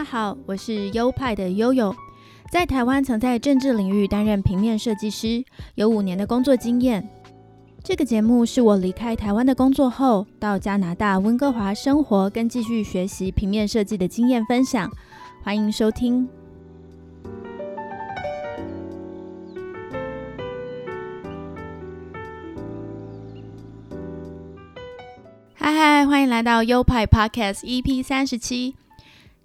大家好，我是优派的悠悠，在台湾曾在政治领域担任平面设计师，有五年的工作经验。这个节目是我离开台湾的工作后，到加拿大温哥华生活跟继续学习平面设计的经验分享，欢迎收听。嗨嗨，欢迎来到优派 Podcast EP 三十七。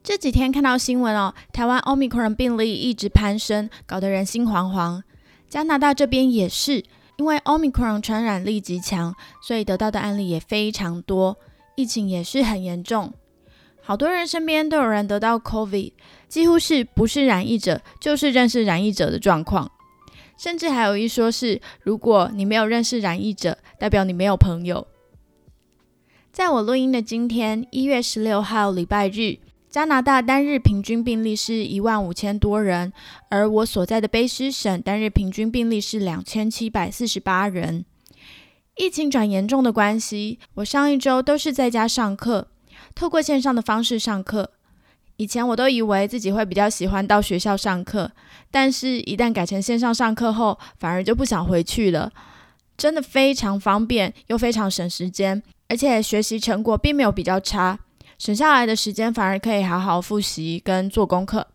这几天看到新闻哦，台湾 Omicron 病例一直攀升，搞得人心惶惶。加拿大这边也是，因为 Omicron 传染力极强，所以得到的案例也非常多，疫情也是很严重。好多人身边都有人得到 COVID，几乎是不是染疫者就是认识染疫者的状况。甚至还有一说是，如果你没有认识染疫者，代表你没有朋友。在我录音的今天，一月十六号，礼拜日。加拿大单日平均病例是一万五千多人，而我所在的卑诗省单日平均病例是两千七百四十八人。疫情转严重的关系，我上一周都是在家上课，透过线上的方式上课。以前我都以为自己会比较喜欢到学校上课，但是一旦改成线上上课后，反而就不想回去了。真的非常方便，又非常省时间，而且学习成果并没有比较差。省下来的时间反而可以好好复习跟做功课。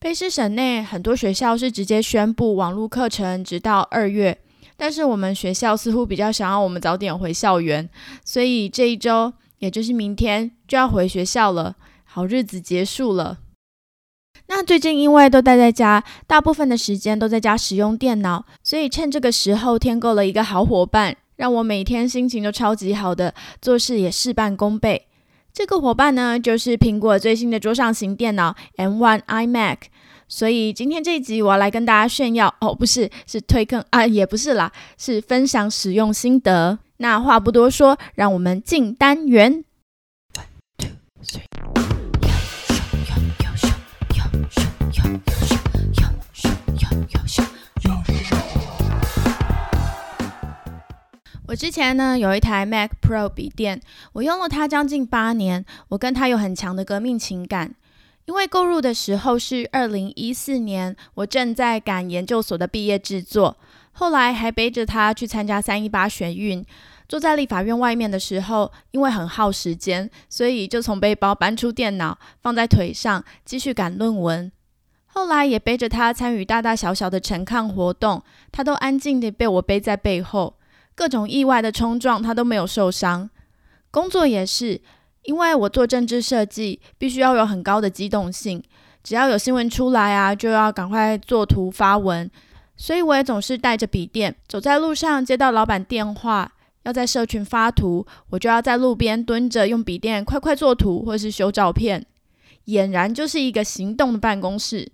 卑诗省内很多学校是直接宣布网络课程直到二月，但是我们学校似乎比较想要我们早点回校园，所以这一周，也就是明天就要回学校了，好日子结束了。那最近因为都待在家，大部分的时间都在家使用电脑，所以趁这个时候添购了一个好伙伴，让我每天心情都超级好的，做事也事半功倍。这个伙伴呢，就是苹果最新的桌上型电脑 M1 iMac。所以今天这一集我要来跟大家炫耀哦，不是，是推坑啊，也不是啦，是分享使用心得。那话不多说，让我们进单元。我之前呢有一台 Mac Pro 笔电，我用了它将近八年，我跟它有很强的革命情感。因为购入的时候是二零一四年，我正在赶研究所的毕业制作，后来还背着它去参加三一八学运。坐在立法院外面的时候，因为很耗时间，所以就从背包搬出电脑，放在腿上继续赶论文。后来也背着它参与大大小小的陈抗活动，它都安静地被我背在背后。各种意外的冲撞，他都没有受伤。工作也是，因为我做政治设计，必须要有很高的机动性。只要有新闻出来啊，就要赶快做图发文。所以我也总是带着笔电，走在路上，接到老板电话，要在社群发图，我就要在路边蹲着，用笔电快快做图或是修照片，俨然就是一个行动的办公室。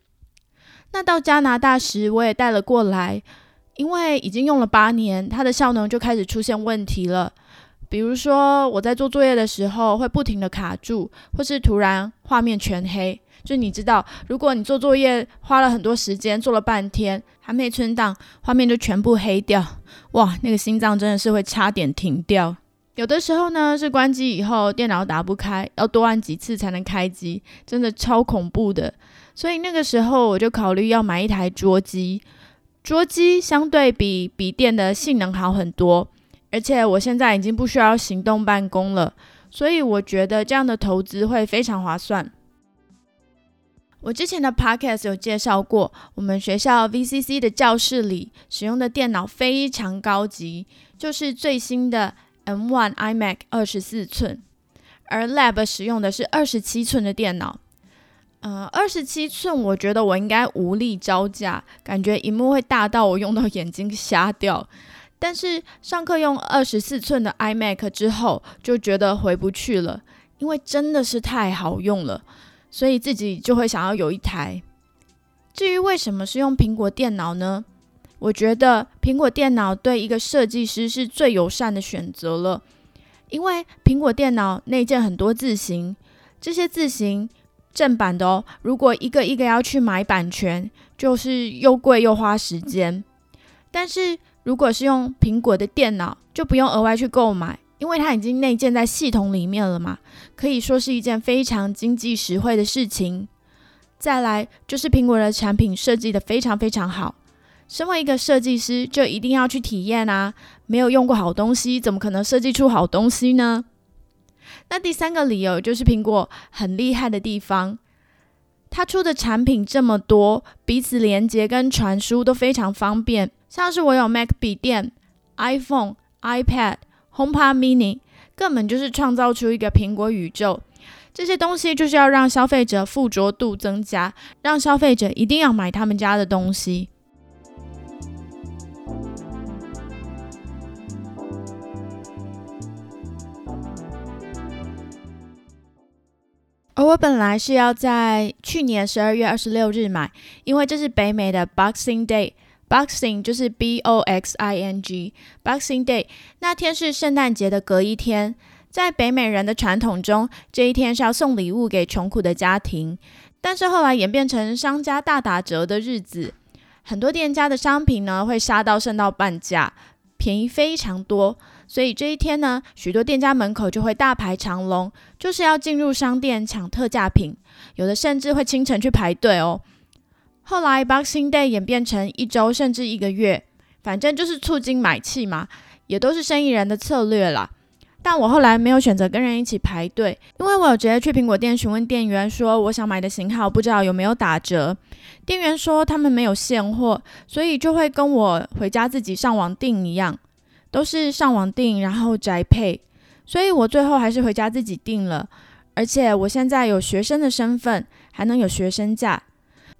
那到加拿大时，我也带了过来。因为已经用了八年，它的效能就开始出现问题了。比如说，我在做作业的时候会不停的卡住，或是突然画面全黑。就你知道，如果你做作业花了很多时间，做了半天还没存档，画面就全部黑掉，哇，那个心脏真的是会差点停掉。有的时候呢，是关机以后电脑打不开，要多按几次才能开机，真的超恐怖的。所以那个时候我就考虑要买一台桌机。桌机相对比笔电的性能好很多，而且我现在已经不需要行动办公了，所以我觉得这样的投资会非常划算。我之前的 podcast 有介绍过，我们学校 VCC 的教室里使用的电脑非常高级，就是最新的 M1 iMac 二十四寸，而 Lab 使用的是二十七寸的电脑。呃，二十七寸，我觉得我应该无力招架，感觉荧幕会大到我用到眼睛瞎掉。但是上课用二十四寸的 iMac 之后，就觉得回不去了，因为真的是太好用了，所以自己就会想要有一台。至于为什么是用苹果电脑呢？我觉得苹果电脑对一个设计师是最友善的选择了，因为苹果电脑内建很多字型，这些字型。正版的哦，如果一个一个要去买版权，就是又贵又花时间。但是如果是用苹果的电脑，就不用额外去购买，因为它已经内建在系统里面了嘛，可以说是一件非常经济实惠的事情。再来就是苹果的产品设计的非常非常好，身为一个设计师就一定要去体验啊，没有用过好东西，怎么可能设计出好东西呢？那第三个理由就是苹果很厉害的地方，它出的产品这么多，彼此连接跟传输都非常方便，像是我有 Mac 笔电、iPhone、iPad。HomePod Mini 根本就是创造出一个苹果宇宙，这些东西就是要让消费者附着度增加，让消费者一定要买他们家的东西。我本来是要在去年十二月二十六日买，因为这是北美的 Boxing Day。Boxing 就是 B O X I N G，Boxing Day 那天是圣诞节的隔一天，在北美人的传统中，这一天是要送礼物给穷苦的家庭。但是后来演变成商家大打折的日子，很多店家的商品呢会杀到剩到半价，便宜非常多。所以这一天呢，许多店家门口就会大排长龙，就是要进入商店抢特价品，有的甚至会清晨去排队哦。后来 Boxing Day 演变成一周甚至一个月，反正就是促进买气嘛，也都是生意人的策略了。但我后来没有选择跟人一起排队，因为我有直接去苹果店询问店员说我想买的型号，不知道有没有打折。店员说他们没有现货，所以就会跟我回家自己上网订一样，都是上网订然后宅配，所以我最后还是回家自己订了。而且我现在有学生的身份，还能有学生价。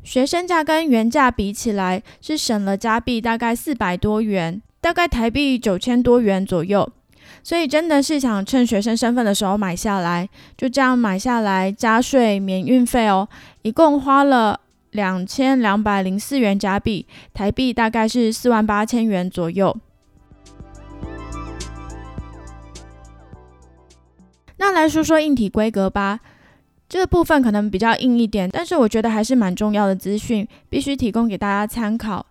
学生价跟原价比起来是省了加币大概四百多元，大概台币九千多元左右，所以真的是想趁学生身份的时候买下来，就这样买下来加税免运费哦，一共花了两千两百零四元加币，台币大概是四万八千元左右。那来说说硬体规格吧。这个部分可能比较硬一点，但是我觉得还是蛮重要的资讯，必须提供给大家参考。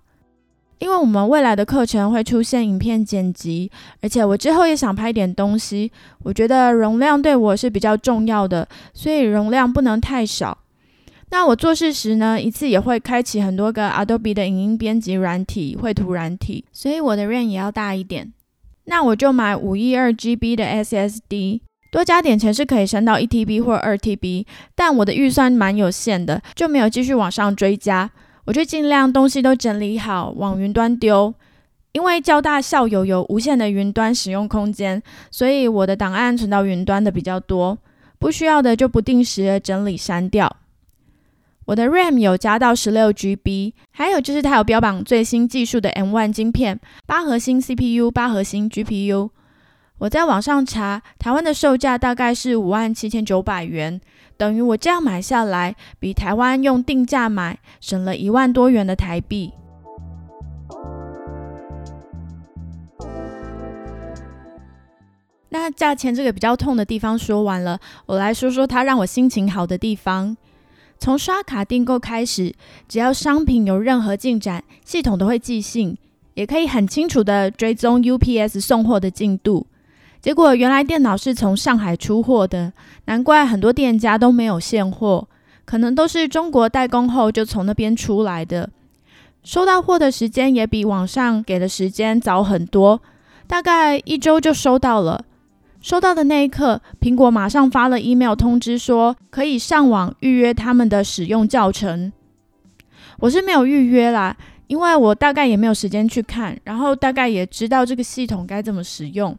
因为我们未来的课程会出现影片剪辑，而且我之后也想拍点东西，我觉得容量对我是比较重要的，所以容量不能太少。那我做事时呢，一次也会开启很多个 Adobe 的影音编辑软体、绘图软体，所以我的 RAM 也要大一点。那我就买五一二 GB 的 SSD。多加点钱是可以升到一 TB 或二 TB，但我的预算蛮有限的，就没有继续往上追加。我就尽量东西都整理好，往云端丢。因为交大校友有无限的云端使用空间，所以我的档案存到云端的比较多，不需要的就不定时的整理删掉。我的 RAM 有加到十六 GB，还有就是它有标榜最新技术的 M1 晶片，八核心 CPU，八核心 GPU。我在网上查，台湾的售价大概是五万七千九百元，等于我这样买下来，比台湾用定价买省了一万多元的台币。那价钱这个比较痛的地方说完了，我来说说它让我心情好的地方。从刷卡订购开始，只要商品有任何进展，系统都会寄信，也可以很清楚的追踪 UPS 送货的进度。结果原来电脑是从上海出货的，难怪很多店家都没有现货，可能都是中国代工后就从那边出来的。收到货的时间也比网上给的时间早很多，大概一周就收到了。收到的那一刻，苹果马上发了 email 通知说可以上网预约他们的使用教程。我是没有预约啦，因为我大概也没有时间去看，然后大概也知道这个系统该怎么使用。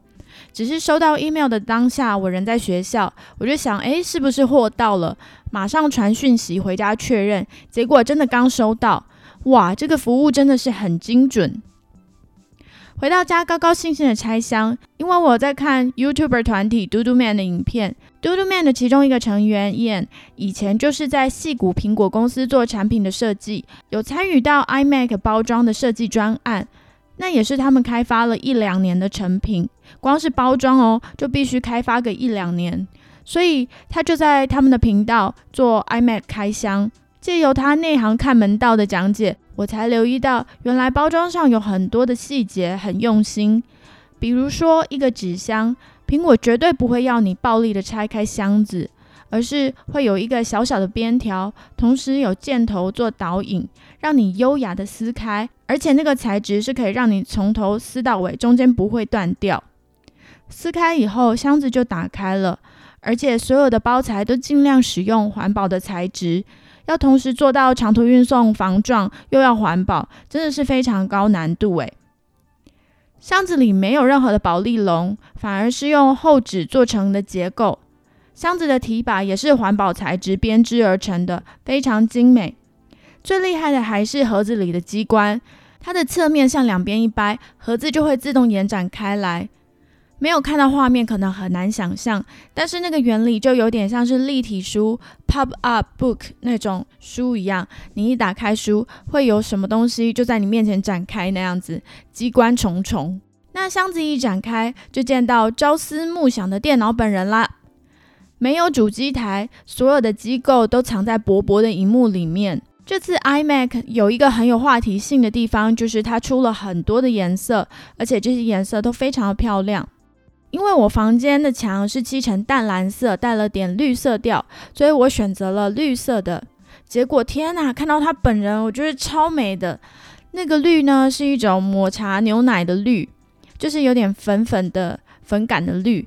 只是收到 email 的当下，我人在学校，我就想，诶，是不是货到了？马上传讯息回家确认，结果真的刚收到，哇，这个服务真的是很精准。回到家，高高兴兴的拆箱，因为我在看 YouTuber 团体 Dodo Man 的影片 Dodo Man 的其中一个成员 Ian 以前就是在细谷苹果公司做产品的设计，有参与到 iMac 包装的设计专案。那也是他们开发了一两年的成品，光是包装哦，就必须开发个一两年。所以他就在他们的频道做 iMac 开箱，借由他内行看门道的讲解，我才留意到原来包装上有很多的细节很用心。比如说一个纸箱苹果绝对不会要你暴力的拆开箱子，而是会有一个小小的边条，同时有箭头做导引，让你优雅的撕开。而且那个材质是可以让你从头撕到尾，中间不会断掉。撕开以后，箱子就打开了，而且所有的包材都尽量使用环保的材质，要同时做到长途运送防撞又要环保，真的是非常高难度诶。箱子里没有任何的保利龙，反而是用厚纸做成的结构。箱子的提把也是环保材质编织而成的，非常精美。最厉害的还是盒子里的机关，它的侧面向两边一掰，盒子就会自动延展开来。没有看到画面，可能很难想象，但是那个原理就有点像是立体书 （pop up book） 那种书一样。你一打开书，会有什么东西就在你面前展开那样子，机关重重。那箱子一展开，就见到朝思暮想的电脑本人啦。没有主机台，所有的机构都藏在薄薄的荧幕里面。这次 iMac 有一个很有话题性的地方，就是它出了很多的颜色，而且这些颜色都非常的漂亮。因为我房间的墙是漆成淡蓝色，带了点绿色调，所以我选择了绿色的。结果天哪，看到它本人，我觉得超美的。那个绿呢，是一种抹茶牛奶的绿，就是有点粉粉的粉感的绿。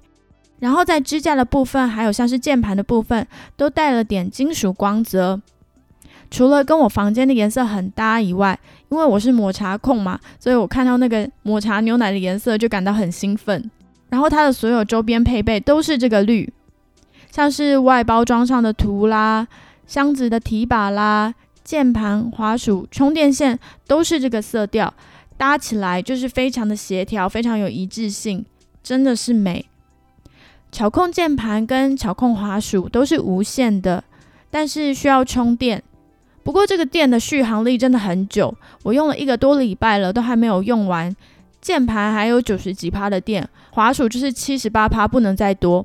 然后在支架的部分，还有像是键盘的部分，都带了点金属光泽。除了跟我房间的颜色很搭以外，因为我是抹茶控嘛，所以我看到那个抹茶牛奶的颜色就感到很兴奋。然后它的所有周边配备都是这个绿，像是外包装上的图啦、箱子的提把啦、键盘、滑鼠、充电线都是这个色调，搭起来就是非常的协调，非常有一致性，真的是美。巧控键盘跟巧控滑鼠都是无线的，但是需要充电。不过这个电的续航力真的很久，我用了一个多礼拜了，都还没有用完。键盘还有九十几趴的电，滑鼠就是七十八趴，不能再多。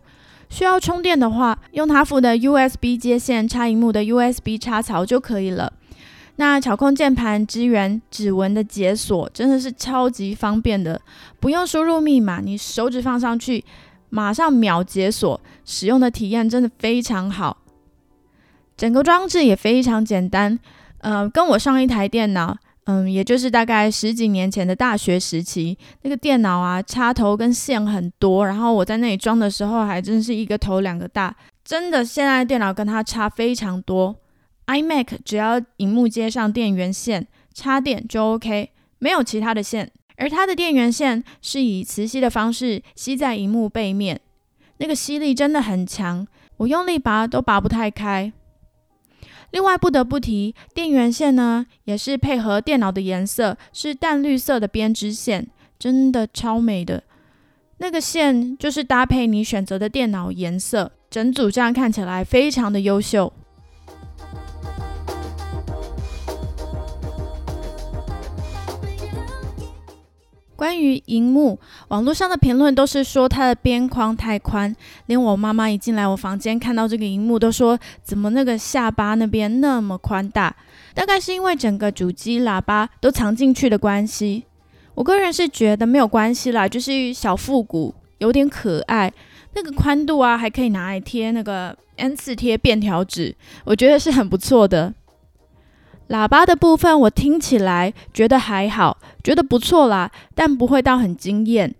需要充电的话，用它附的 USB 接线插荧幕的 USB 插槽就可以了。那巧控键盘支援指纹的解锁，真的是超级方便的，不用输入密码，你手指放上去，马上秒解锁，使用的体验真的非常好。整个装置也非常简单，呃，跟我上一台电脑。嗯，也就是大概十几年前的大学时期，那个电脑啊，插头跟线很多，然后我在那里装的时候，还真是一个头两个大。真的，现在电脑跟它差非常多。iMac 只要荧幕接上电源线，插电就 OK，没有其他的线。而它的电源线是以磁吸的方式吸在荧幕背面，那个吸力真的很强，我用力拔都拔不太开。另外不得不提，电源线呢也是配合电脑的颜色，是淡绿色的编织线，真的超美的。那个线就是搭配你选择的电脑颜色，整组这样看起来非常的优秀。关于荧幕，网络上的评论都是说它的边框太宽，连我妈妈一进来我房间看到这个荧幕，都说怎么那个下巴那边那么宽大？大概是因为整个主机喇叭都藏进去的关系。我个人是觉得没有关系啦，就是小复古，有点可爱。那个宽度啊，还可以拿来贴那个 N 次贴便条纸，我觉得是很不错的。喇叭的部分我听起来觉得还好，觉得不错啦，但不会到很惊艳。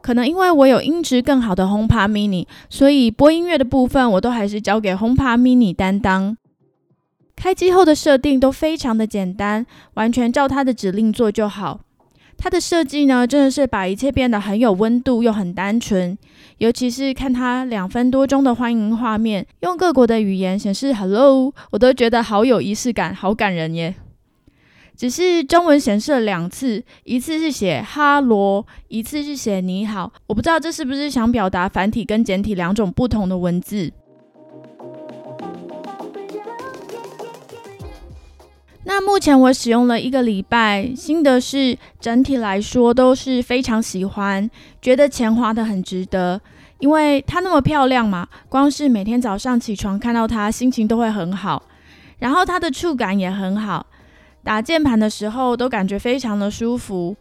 可能因为我有音质更好的 HomePod Mini，所以播音乐的部分我都还是交给 HomePod Mini 担当。开机后的设定都非常的简单，完全照它的指令做就好。它的设计呢，真的是把一切变得很有温度又很单纯。尤其是看它两分多钟的欢迎画面，用各国的语言显示 “hello”，我都觉得好有仪式感，好感人耶。只是中文显示了两次，一次是写哈罗，一次是写你好。我不知道这是不是想表达繁体跟简体两种不同的文字。那目前我使用了一个礼拜，心得是整体来说都是非常喜欢，觉得钱花的很值得，因为它那么漂亮嘛，光是每天早上起床看到它，心情都会很好。然后它的触感也很好，打键盘的时候都感觉非常的舒服。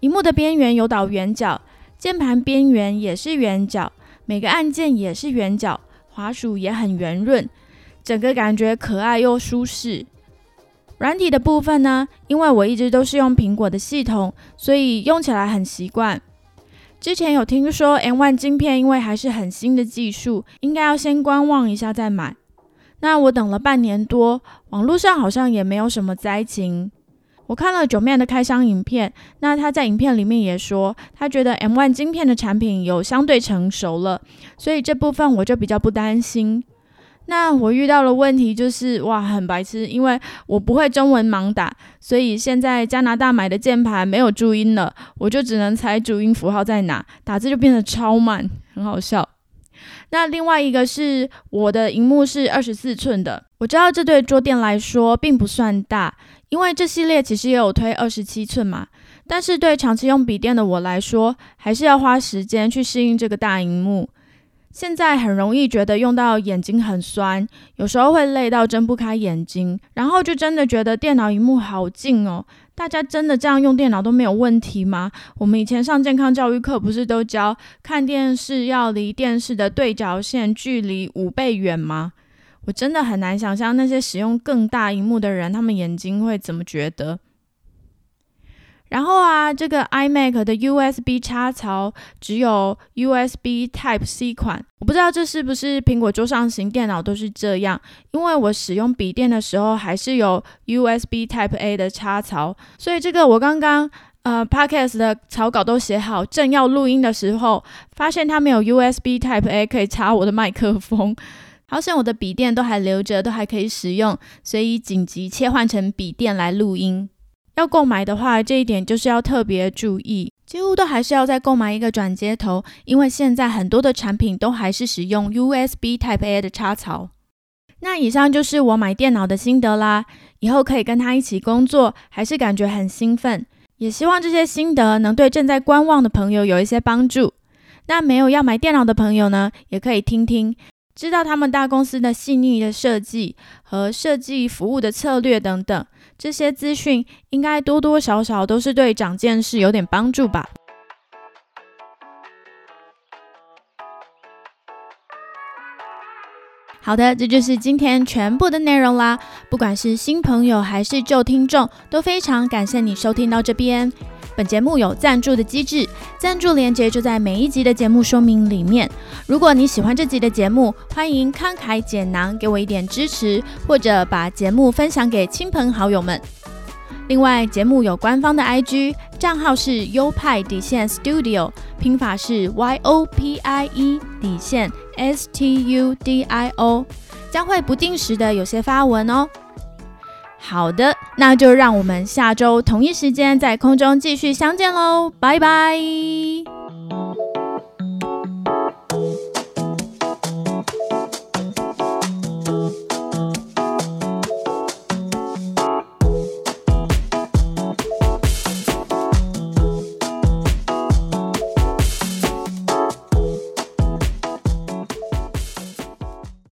荧幕的边缘有导圆角，键盘边缘也是圆角，每个按键也是圆角，滑鼠也很圆润，整个感觉可爱又舒适。软体的部分呢，因为我一直都是用苹果的系统，所以用起来很习惯。之前有听说 M1 晶片，因为还是很新的技术，应该要先观望一下再买。那我等了半年多，网络上好像也没有什么灾情。我看了九面的开箱影片，那他在影片里面也说，他觉得 M1 晶片的产品有相对成熟了，所以这部分我就比较不担心。那我遇到的问题就是哇，很白痴，因为我不会中文盲打，所以现在加拿大买的键盘没有注音了，我就只能猜注音符号在哪，打字就变得超慢，很好笑。那另外一个是我的荧幕是二十四寸的，我知道这对桌垫来说并不算大，因为这系列其实也有推二十七寸嘛，但是对长期用笔电的我来说，还是要花时间去适应这个大荧幕。现在很容易觉得用到眼睛很酸，有时候会累到睁不开眼睛，然后就真的觉得电脑荧幕好近哦。大家真的这样用电脑都没有问题吗？我们以前上健康教育课不是都教看电视要离电视的对角线距离五倍远吗？我真的很难想象那些使用更大荧幕的人，他们眼睛会怎么觉得。然后啊，这个 iMac 的 USB 插槽只有 USB Type C 款，我不知道这是不是苹果桌上型电脑都是这样，因为我使用笔电的时候还是有 USB Type A 的插槽，所以这个我刚刚呃 Podcast 的草稿都写好，正要录音的时候，发现它没有 USB Type A 可以插我的麦克风，好像我的笔电都还留着，都还可以使用，所以紧急切换成笔电来录音。要购买的话，这一点就是要特别注意，几乎都还是要再购买一个转接头，因为现在很多的产品都还是使用 USB Type A 的插槽。那以上就是我买电脑的心得啦，以后可以跟他一起工作，还是感觉很兴奋。也希望这些心得能对正在观望的朋友有一些帮助。那没有要买电脑的朋友呢，也可以听听，知道他们大公司的细腻的设计和设计服务的策略等等。这些资讯应该多多少少都是对长见识有点帮助吧。好的，这就是今天全部的内容啦。不管是新朋友还是旧听众，都非常感谢你收听到这边。本节目有赞助的机制，赞助链接就在每一集的节目说明里面。如果你喜欢这集的节目，欢迎慷慨解囊给我一点支持，或者把节目分享给亲朋好友们。另外，节目有官方的 IG 账号是优派底线 Studio，拼法是 Y O P I E 底线 S T U D I O，将会不定时的有些发文哦。好的，那就让我们下周同一时间在空中继续相见喽，拜拜。